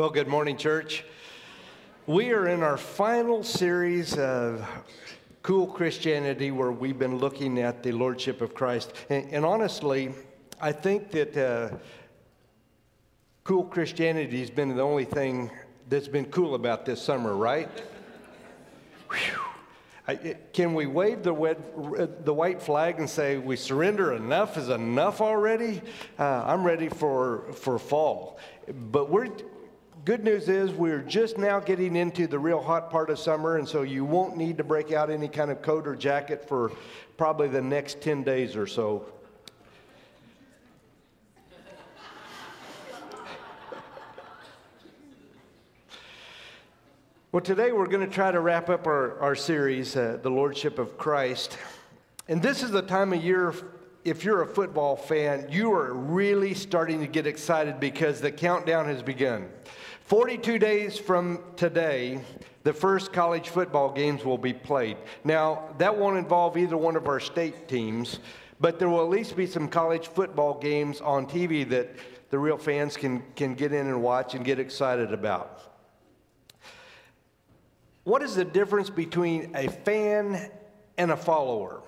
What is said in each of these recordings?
Well, good morning, church. We are in our final series of Cool Christianity where we've been looking at the Lordship of Christ. And, and honestly, I think that uh, cool Christianity has been the only thing that's been cool about this summer, right? I, can we wave the, red, the, white flag and say we surrender enough is enough already? Uh, I'm ready for, for fall. But we're, good news is we're just now getting into the real hot part of summer, and so you won't need to break out any kind of coat or jacket for probably the next 10 days or so. Well, today we're going to try to wrap up our, our series, uh, The Lordship of Christ. And this is the time of year, if you're a football fan, you are really starting to get excited because the countdown has begun. 42 days from today, the first college football games will be played. Now, that won't involve either one of our state teams, but there will at least be some college football games on TV that the real fans can, can get in and watch and get excited about. What is the difference between a fan and a follower?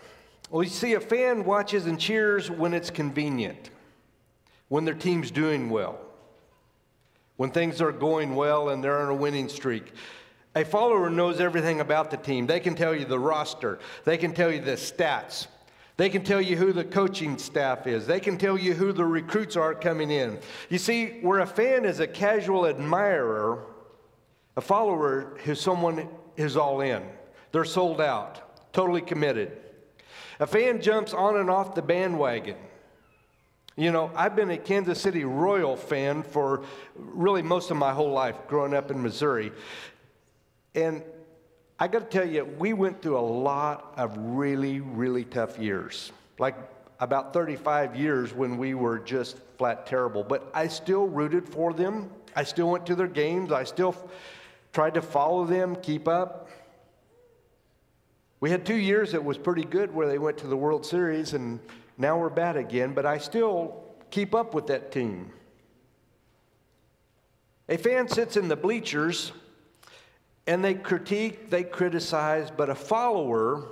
Well, you see, a fan watches and cheers when it's convenient, when their team's doing well when things are going well and they're on a winning streak. A follower knows everything about the team. They can tell you the roster, they can tell you the stats. They can tell you who the coaching staff is. They can tell you who the recruits are coming in. You see, where a fan is a casual admirer, a follower is someone who's all in. They're sold out, totally committed. A fan jumps on and off the bandwagon. You know, I've been a Kansas City Royal fan for really most of my whole life, growing up in Missouri. And I got to tell you, we went through a lot of really, really tough years. Like about 35 years when we were just flat terrible. But I still rooted for them. I still went to their games. I still tried to follow them, keep up. We had two years that was pretty good where they went to the World Series and now we're bad again, but I still keep up with that team. A fan sits in the bleachers and they critique, they criticize, but a follower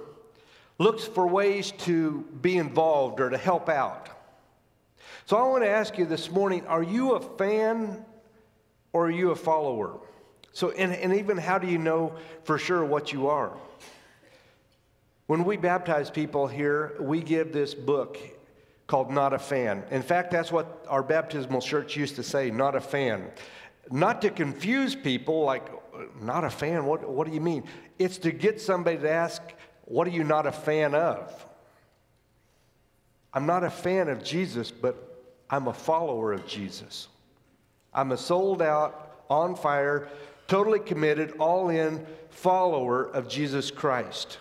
looks for ways to be involved or to help out. So I want to ask you this morning are you a fan or are you a follower? So, and, and even how do you know for sure what you are? When we baptize people here, we give this book called Not a Fan. In fact, that's what our baptismal church used to say, not a fan. Not to confuse people like, not a fan, what, what do you mean? It's to get somebody to ask, what are you not a fan of? I'm not a fan of Jesus, but I'm a follower of Jesus. I'm a sold out, on fire, totally committed, all in follower of Jesus Christ.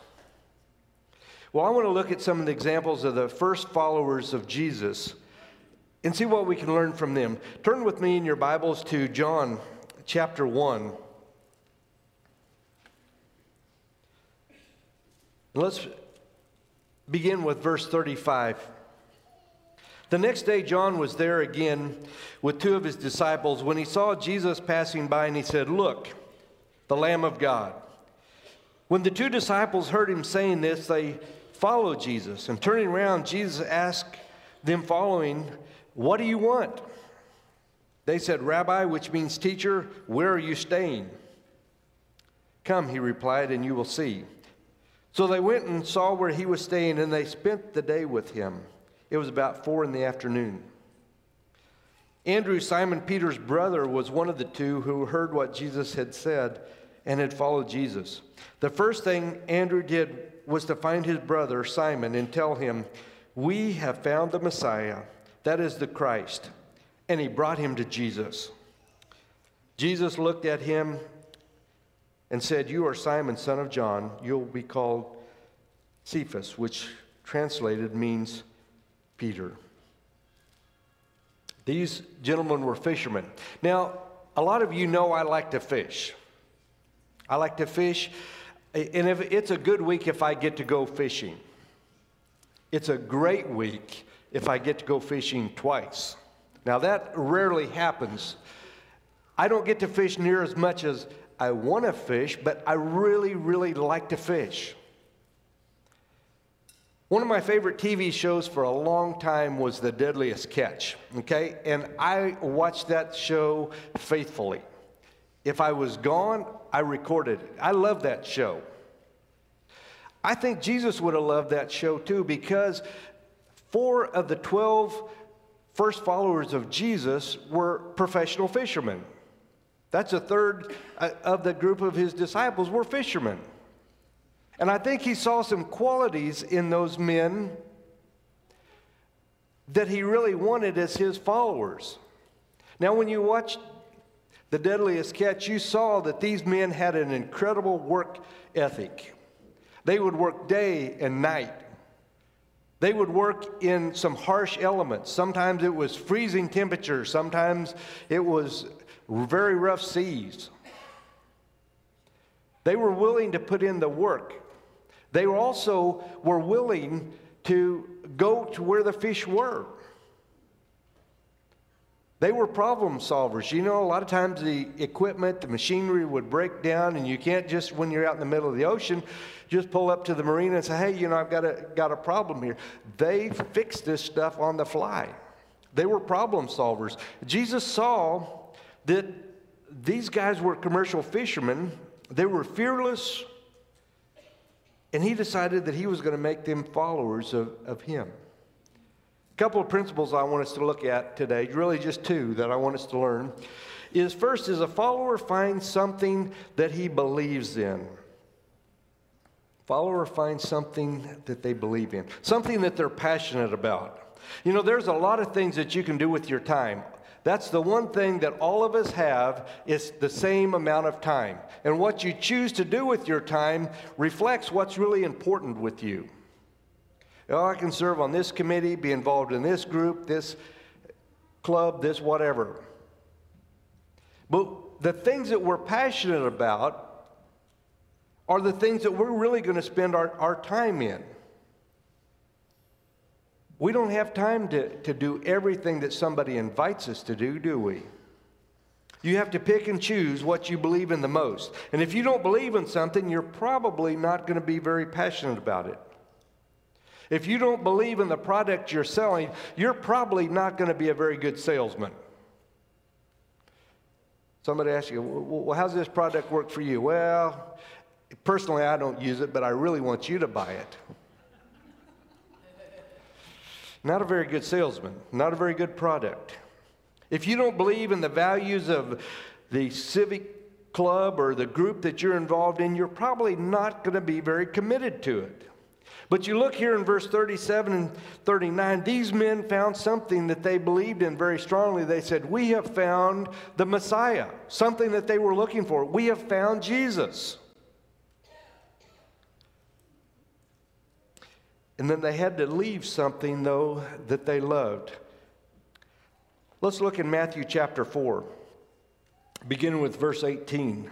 Well, I want to look at some of the examples of the first followers of Jesus and see what we can learn from them. Turn with me in your Bibles to John chapter 1. Let's begin with verse 35. The next day, John was there again with two of his disciples when he saw Jesus passing by, and he said, Look, the Lamb of God. When the two disciples heard him saying this, they follow Jesus. And turning around, Jesus asked them following, What do you want? They said, Rabbi, which means teacher, where are you staying? Come, he replied, and you will see. So they went and saw where he was staying, and they spent the day with him. It was about four in the afternoon. Andrew, Simon Peter's brother, was one of the two who heard what Jesus had said and had followed Jesus. The first thing Andrew did was to find his brother Simon and tell him, We have found the Messiah, that is the Christ. And he brought him to Jesus. Jesus looked at him and said, You are Simon, son of John. You'll be called Cephas, which translated means Peter. These gentlemen were fishermen. Now, a lot of you know I like to fish. I like to fish. And if it's a good week if I get to go fishing. It's a great week if I get to go fishing twice. Now, that rarely happens. I don't get to fish near as much as I want to fish, but I really, really like to fish. One of my favorite TV shows for a long time was The Deadliest Catch, okay? And I watched that show faithfully. If I was gone, I recorded it. I love that show. I think Jesus would have loved that show too because four of the 12 first followers of Jesus were professional fishermen. That's a third uh, of the group of his disciples were fishermen. And I think he saw some qualities in those men that he really wanted as his followers. Now, when you watch The Deadliest Catch, you saw that these men had an incredible work ethic. They would work day and night. They would work in some harsh elements. Sometimes it was freezing temperatures, sometimes it was very rough seas. They were willing to put in the work. They also were willing to go to where the fish were. They were problem solvers. You know, a lot of times the equipment, the machinery would break down, and you can't just, when you're out in the middle of the ocean, just pull up to the marina and say, hey, you know, I've got a, got a problem here. They fixed this stuff on the fly. They were problem solvers. Jesus saw that these guys were commercial fishermen, they were fearless, and he decided that he was going to make them followers of, of him. Couple of principles I want us to look at today, really just two that I want us to learn, is first, is a follower finds something that he believes in. Follower finds something that they believe in, something that they're passionate about. You know, there's a lot of things that you can do with your time. That's the one thing that all of us have is the same amount of time. And what you choose to do with your time reflects what's really important with you. Oh, I can serve on this committee, be involved in this group, this club, this whatever. But the things that we're passionate about are the things that we're really going to spend our, our time in. We don't have time to, to do everything that somebody invites us to do, do we? You have to pick and choose what you believe in the most. And if you don't believe in something, you're probably not going to be very passionate about it. If you don't believe in the product you're selling, you're probably not going to be a very good salesman. Somebody asks you, well, how's this product work for you? Well, personally, I don't use it, but I really want you to buy it. Not a very good salesman, not a very good product. If you don't believe in the values of the civic club or the group that you're involved in, you're probably not going to be very committed to it. But you look here in verse 37 and 39, these men found something that they believed in very strongly. They said, We have found the Messiah, something that they were looking for. We have found Jesus. And then they had to leave something, though, that they loved. Let's look in Matthew chapter 4, beginning with verse 18.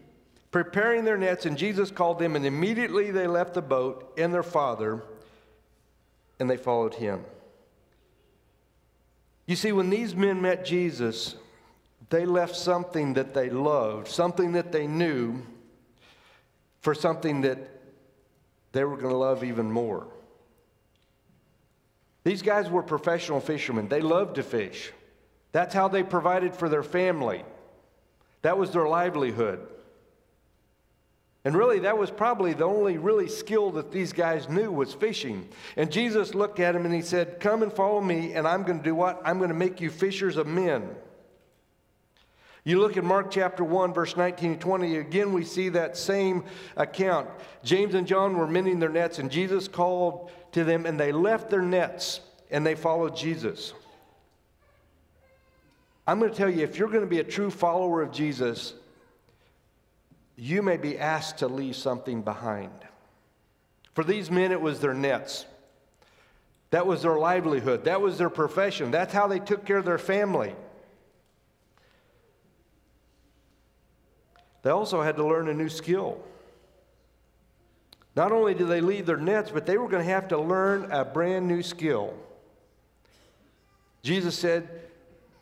preparing their nets, and Jesus called them, and immediately they left the boat and their father, and they followed him. You see, when these men met Jesus, they left something that they loved, something that they knew, for something that they were going to love even more. These guys were professional fishermen. They loved to fish. That's how they provided for their family. That was their livelihood. And really, that was probably the only really skill that these guys knew was fishing. And Jesus looked at him and he said, Come and follow me, and I'm going to do what? I'm going to make you fishers of men. You look at Mark chapter 1, verse 19 and 20, again we see that same account. James and John were mending their nets, and Jesus called to them, and they left their nets and they followed Jesus. I'm going to tell you if you're going to be a true follower of Jesus, you may be asked to leave something behind. For these men, it was their nets. That was their livelihood. That was their profession. That's how they took care of their family. They also had to learn a new skill. Not only did they leave their nets, but they were going to have to learn a brand new skill. Jesus said,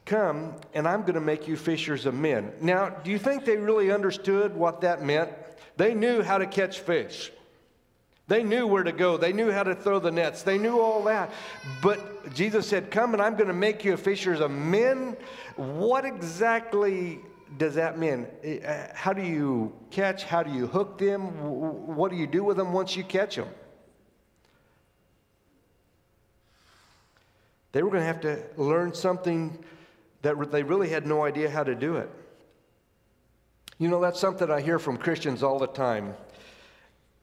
Come, and I'm going to make you fishers of men. Now, do you think they really understood what that meant? They knew how to catch fish. They knew where to go. They knew how to throw the nets. They knew all that. But Jesus said, Come and I'm going to make you fishers of men. What exactly does that mean? Uh, how do you catch? How do you hook them? What do you do with them once you catch them? They were going to have to learn something that they really had no idea how to do it. You know, that's something I hear from Christians all the time.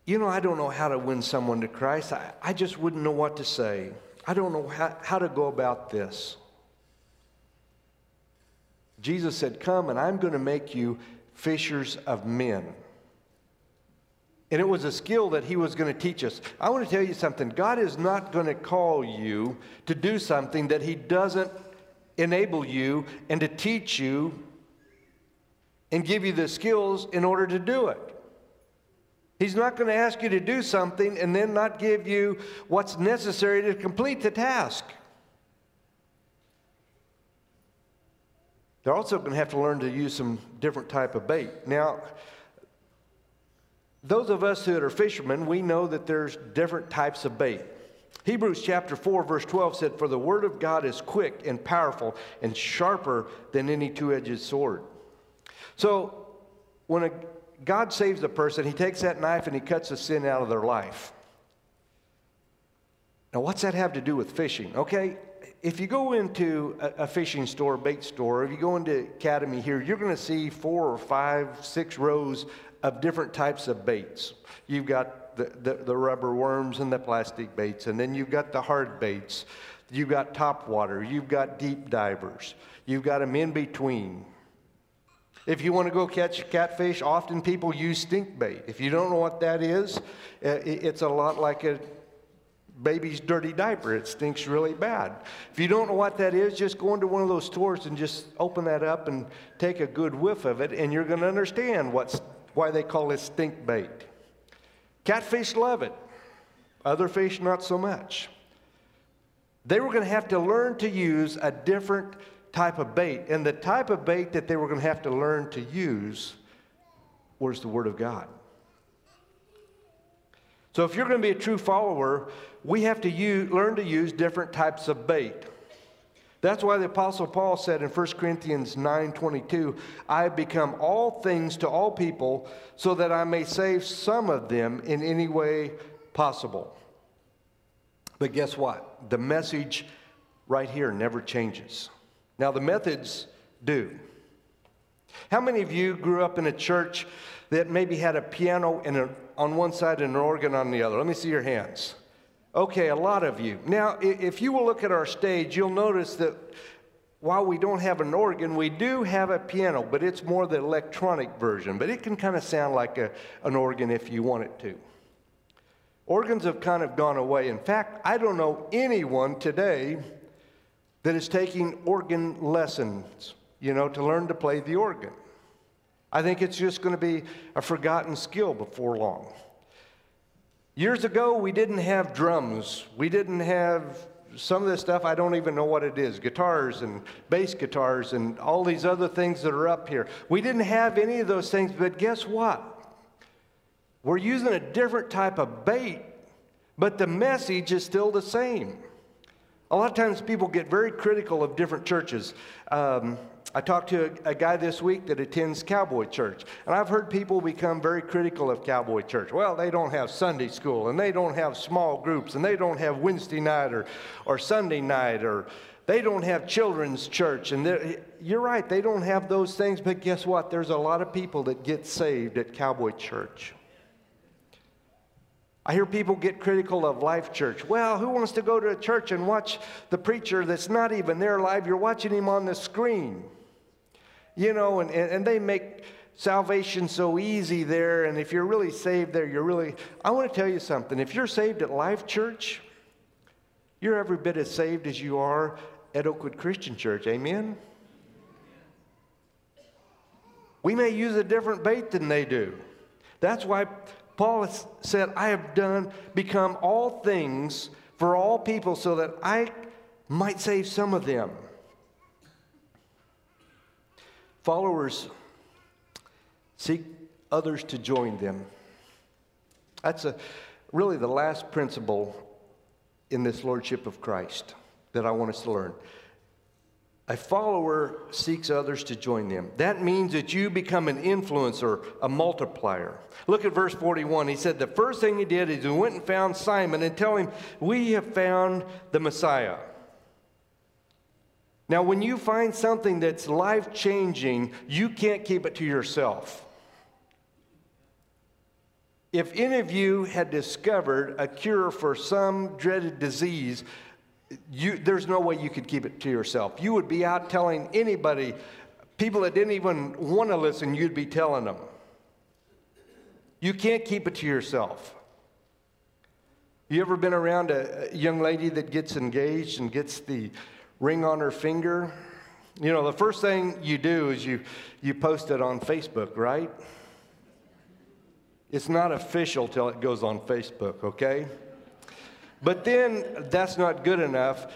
You know, I don't know how to win someone to Christ. I, I just wouldn't know what to say. I don't know how, how to go about this. Jesus said, Come and I'm going to make you fishers of men. And it was a skill that he was going to teach us. I want to tell you something God is not going to call you to do something that he doesn't enable you and to teach you and give you the skills in order to do it. He's not going to ask you to do something and then not give you what's necessary to complete the task. They're also going to have to learn to use some different type of bait. Now, those of us that are fishermen, we know that there's different types of bait. Hebrews chapter 4, verse 12 said, For the word of God is quick and powerful and sharper than any two edged sword. So, when a, God saves a person, he takes that knife and he cuts the sin out of their life. Now, what's that have to do with fishing? Okay, if you go into a, a, fishing store, bait store, if you go into Academy here, you're going to see four or five, six rows of different types of baits. You've got the, the, rubber worms and the plastic baits, and then you've got the hard baits. You've got top water. You've got deep divers. You've got them in between. If you want to go catch catfish, often people use stink bait. If you don't know what that is, uh, it's a lot like a baby's dirty diaper. It stinks really bad. If you don't know what that is, just go into one of those stores and just open that up and take a good whiff of it, and you're going to understand what's, why they call it stink bait. Catfish love it, other fish not so much. They were going to have to learn to use a different type of bait, and the type of bait that they were going to have to learn to use was the Word of God. So, if you're going to be a true follower, we have to use, learn to use different types of bait. That's why the apostle Paul said in 1 Corinthians 9:22, "I have become all things to all people so that I may save some of them in any way possible." But guess what? The message right here never changes. Now the methods do. How many of you grew up in a church that maybe had a piano a on one side and an organ on the other? Let me see your hands. Okay, a lot of you. Now, if you will look at our stage, you'll notice that while we don't have an organ, we do have a piano, but it's more the electronic version. But it can kind of sound like a, an organ if you want it to. Organs have kind of gone away. In fact, I don't know anyone today that is taking organ lessons, you know, to learn to play the organ. I think it's just going to be a forgotten skill before long. Years ago, we didn't have drums. We didn't have some of this stuff, I don't even know what it is guitars and bass guitars and all these other things that are up here. We didn't have any of those things, but guess what? We're using a different type of bait, but the message is still the same. A lot of times people get very critical of different churches. Um, I talked to a, a, guy this week that attends Cowboy Church, and I've heard people become very critical of Cowboy Church. Well, they don't have Sunday school, and they don't have small groups, and they don't have Wednesday night or, or Sunday night, or they don't have children's church. And you're right, they don't have those things, but guess what? There's a lot of people that get saved at Cowboy Church. I hear people get critical of Life Church. Well, who wants to go to a church and watch the preacher that's not even there live? You're watching him on the screen. You know, and, and, and they make salvation so easy there. And if you're really saved there, you're really. I want to tell you something. If you're saved at Life Church, you're every bit as saved as you are at Oakwood Christian Church. Amen? We may use a different bait than they do. That's why Paul said, I have done, become all things for all people so that I might save some of them. Followers seek others to join them. That's a, really the last principle in this Lordship of Christ that I want us to learn. A follower seeks others to join them. That means that you become an influencer, a multiplier. Look at verse 41. He said, The first thing he did is he went and found Simon and tell him, We have found the Messiah. Now, when you find something that's life changing, you can't keep it to yourself. If any of you had discovered a cure for some dreaded disease, you, there's no way you could keep it to yourself. You would be out telling anybody, people that didn't even want to listen, you'd be telling them. You can't keep it to yourself. You ever been around a, young lady that gets engaged and gets the ring on her finger? You know, the first thing you do is you, you post it on Facebook, right? It's not official till it goes on Facebook, okay? But then that's not good enough.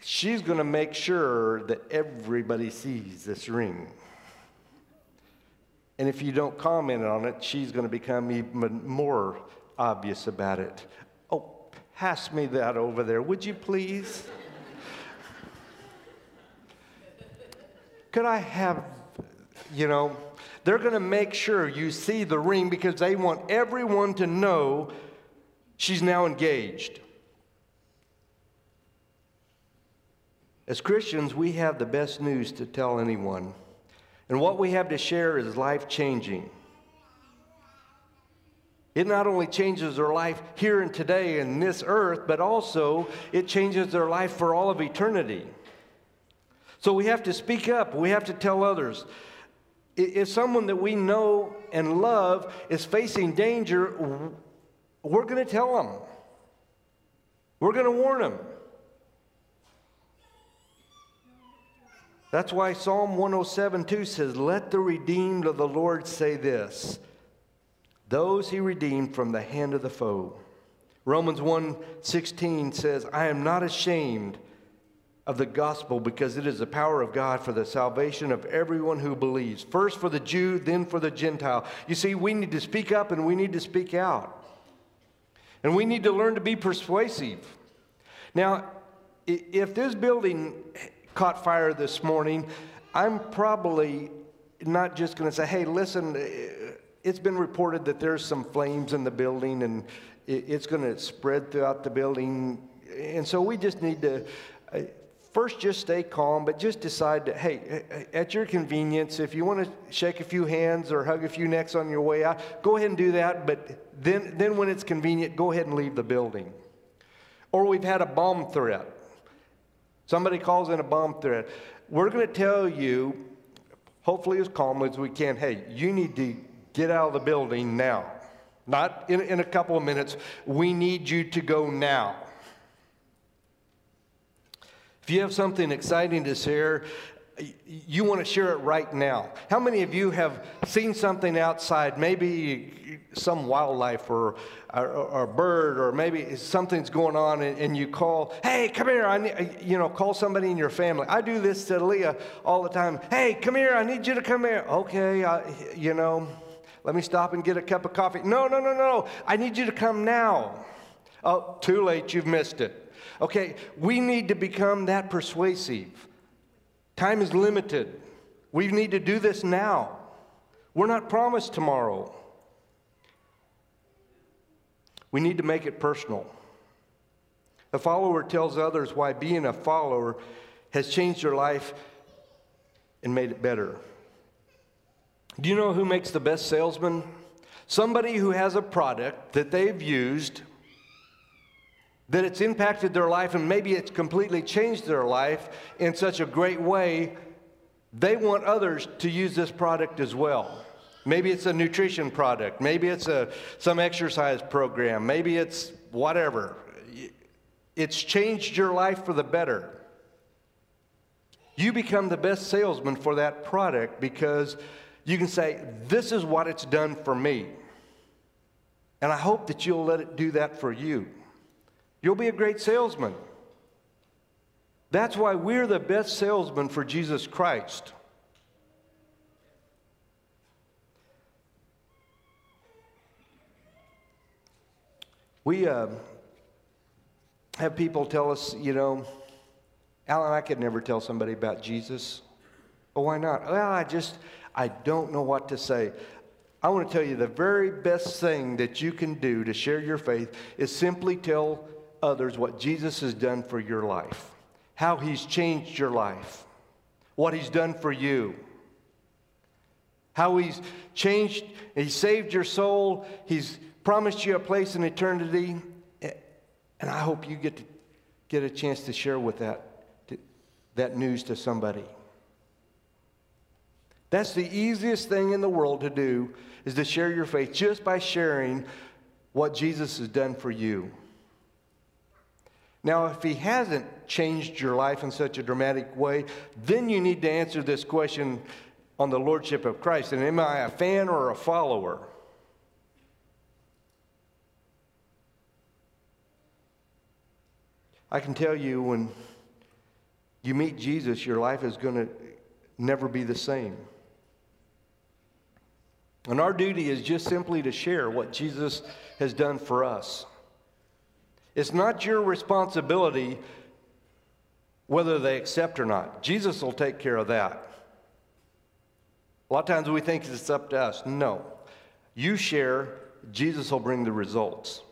She's going to make sure that everybody sees this ring. And if you don't comment on it, she's going to become even more obvious about it. Oh, pass me that over there, would you please? Could I have, you know, they're going to make sure you see the ring because they want everyone to know She's now engaged. As Christians, we have the best news to tell anyone. And what we have to share is life changing. It not only changes their life here and today in this earth, but also it changes their life for all of eternity. So we have to speak up. We have to tell others. If someone that we know and love is facing danger, we're going to tell them. We're going to warn them. That's why Psalm 107 2 says, Let the redeemed of the Lord say this those he redeemed from the hand of the foe. Romans 1 16 says, I am not ashamed of the gospel because it is the power of God for the salvation of everyone who believes. First for the Jew, then for the Gentile. You see, we need to speak up and we need to speak out. And we need to learn to be persuasive. Now, if this building caught fire this morning, I'm probably not just going to say, hey, listen, it's been reported that there's some flames in the building and it's going to spread throughout the building. And so we just need to first just stay calm, but just decide that, hey, eh, eh, at your convenience, if you want to shake a few hands or hug a few necks on your way out, go ahead and do that. But then, then when it's convenient, go ahead and leave the building. Or we've had a bomb threat. Somebody calls in a bomb threat. We're going to tell you, hopefully as calmly as we can, hey, you need to get out of the building now. Not in, in a couple of minutes. We need you to go now. If you have something exciting to share, you want to share it right now. How many of you have seen something outside, maybe some wildlife or, or, or a bird, or maybe something's going on and, and, you call, hey, come here, I need, you know, call somebody in your family. I do this to Leah all the time. Hey, come here, I need you to come here. Okay, I, you know, let me stop and get a cup of coffee. No, no, no, no, I need you to come now. Oh, too late, you've missed it. Okay, we need to become that persuasive. Time is limited. We need to do this now. We're not promised tomorrow. We need to make it personal. A follower tells others why being a follower has changed their life and made it better. Do you know who makes the best salesman? Somebody who has a product that they've used, that it's impacted their life, and maybe it's completely changed their life in such a great way, they want others to use this product as well. Maybe it's a nutrition product, maybe it's a, some exercise program, maybe it's whatever. It's changed your life for the better. You become the best salesman for that product because you can say, This is what it's done for me. And I hope that you'll let it do that for you. You'll be a great salesman. That's why we're the best salesman for Jesus Christ. We uh, have people tell us, you know, Alan, I could never tell somebody about Jesus. Oh, why not? Well, I just, I don't know what to say. I want to tell you the very best thing that you can do to share your faith is simply tell others what Jesus has done for your life, how he's changed your life, what he's done for you, how he's changed, he saved your soul, he's promised you a place in eternity. And I hope you get to get a chance to share with that, to, that news to somebody. That's the easiest thing in the world to do is to share your faith just by sharing what Jesus has done for you. Now, if he hasn't changed your life in such a dramatic way, then you need to answer this question on the Lordship of Christ. And am I a fan or a follower? I can tell you when you meet Jesus, your life is going to never be the same. And our duty is just simply to share what Jesus has done for us. It's not your responsibility whether they accept or not. Jesus will take care of that. A lot of times we think it's up to us. No. You share, Jesus will bring the results.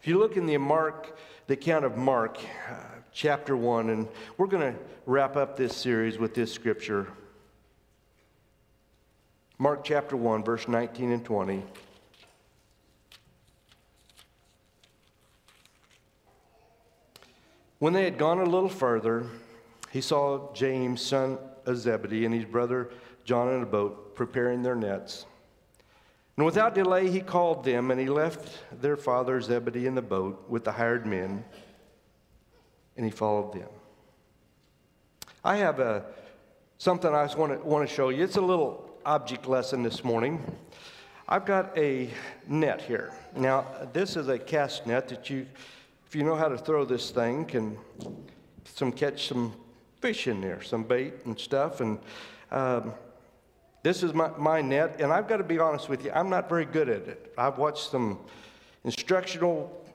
If you look in the Mark, the account of Mark, uh, chapter 1, and we're going to wrap up this series with this scripture. Mark chapter 1, verse 19 and 20. When they had gone a little further, he saw James, son of Zebedee, and his brother John in a boat preparing their nets. And without delay, he called them, and he left their father Zebedee in the boat with the hired men, and he followed them. I have a, something I want to, want to show you. It's a little object lesson this morning. I've got a net here. Now, this is a cast net that you, if you know how to throw this thing, can some catch some fish in there, some bait and stuff. And um, this is my, my net, and I've got to be honest with you, I'm not very good at it. I've watched some instructional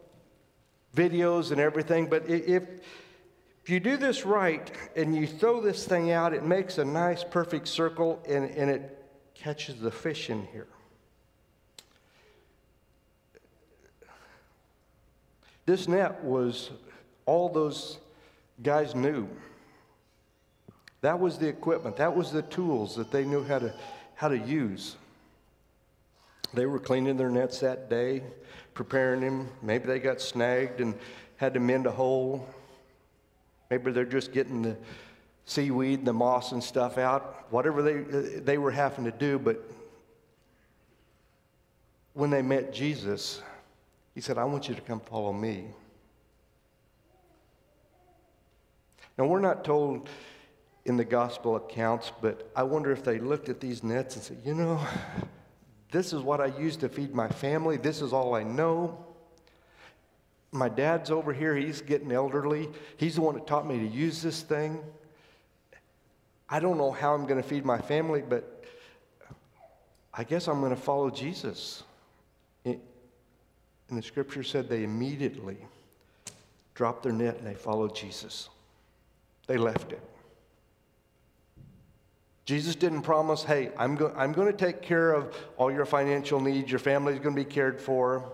videos and everything, but if, if you do this right and you throw this thing out, it makes a nice, perfect circle and, and it catches the fish in here. This net was all those guys knew. That was the equipment, that was the tools that they knew how to, how to use. They were cleaning their nets that day, preparing them. Maybe they got snagged and had to mend a hole. Maybe they're just getting the seaweed and the moss and stuff out, whatever they, they were having to do. But when they met Jesus, he said, I want you to come follow me. Now, we're not told in the gospel accounts, but I wonder if they looked at these nets and said, you know, this is what I use to feed my family, this is all I know my dad's over here, he's getting elderly. He's the one that taught me to use this thing. I don't know how I'm going to feed my family, but I guess I'm going to follow Jesus. And the scripture said they immediately dropped their net and they followed Jesus. They left it. Jesus didn't promise, hey, I'm, go- I'm going to take care of all your financial needs, your family's going to be cared for.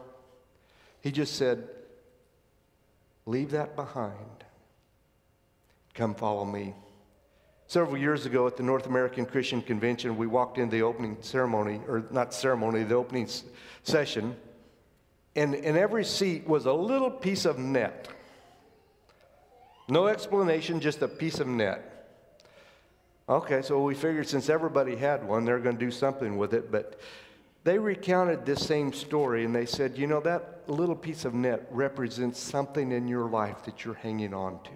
He just said, Leave that behind. Come follow me. Several years ago at the North American Christian Convention, we walked in the opening ceremony, or not ceremony, the opening s- session, and in every seat was a little piece of net. No explanation, just a piece of net. Okay, so we figured since everybody had one, they're going to do something with it. But they recounted this same story and they said, you know, that little piece of net represents something in your life that you're hanging on to.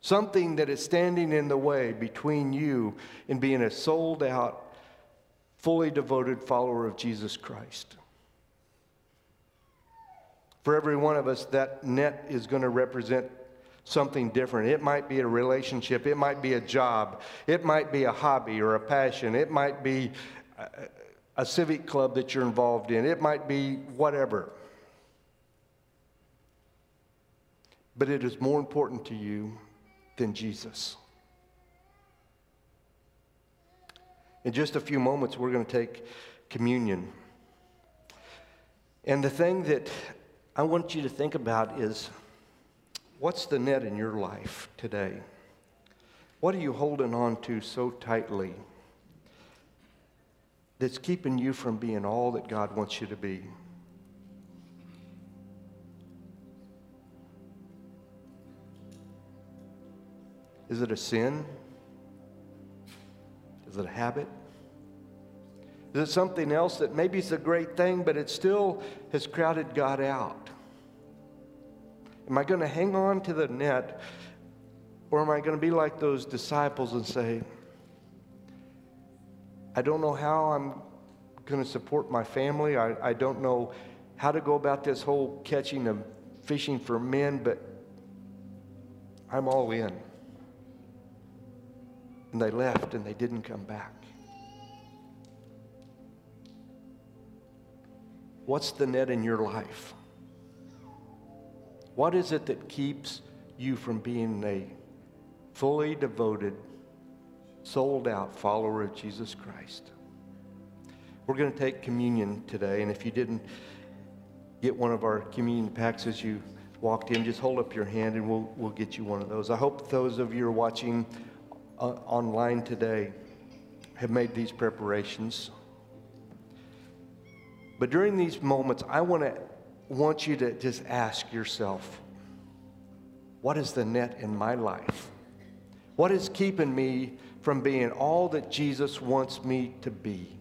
Something that is standing in the way between you and being a sold out, fully devoted follower of Jesus Christ. For every one of us, that net is going to represent something different. It might be a relationship, it might be a job, it might be a hobby or a passion, it might be a, a civic club that you're involved in, it might be whatever. But it is more important to you than Jesus. In just a few moments, we're going to take communion. And the thing that I want you to think about is what's the net in your life today? What are you holding on to so tightly that's keeping you from being all that God wants you to be? Is it a sin? Is it a habit? Is it something else that maybe it's a great thing, but it still has crowded God out? Am I going to hang on to the net, or am I going to be like those disciples and say, I don't know how I'm going to support my family. I, I don't know how to go about this whole catching of fishing for men, but I'm all in. And they left and they didn't come back. What's the net in your life? What is it that keeps you from being a fully devoted, sold out follower of Jesus Christ? We're going to take communion today, and if you didn't get one of our communion packs as you walked in, just hold up your hand and we'll, we'll get you one of those. I hope those of you are watching uh, online today have made these preparations. But during these moments, I want to want you to just ask yourself, what is the net in my life? What is keeping me from being all that Jesus wants me to be?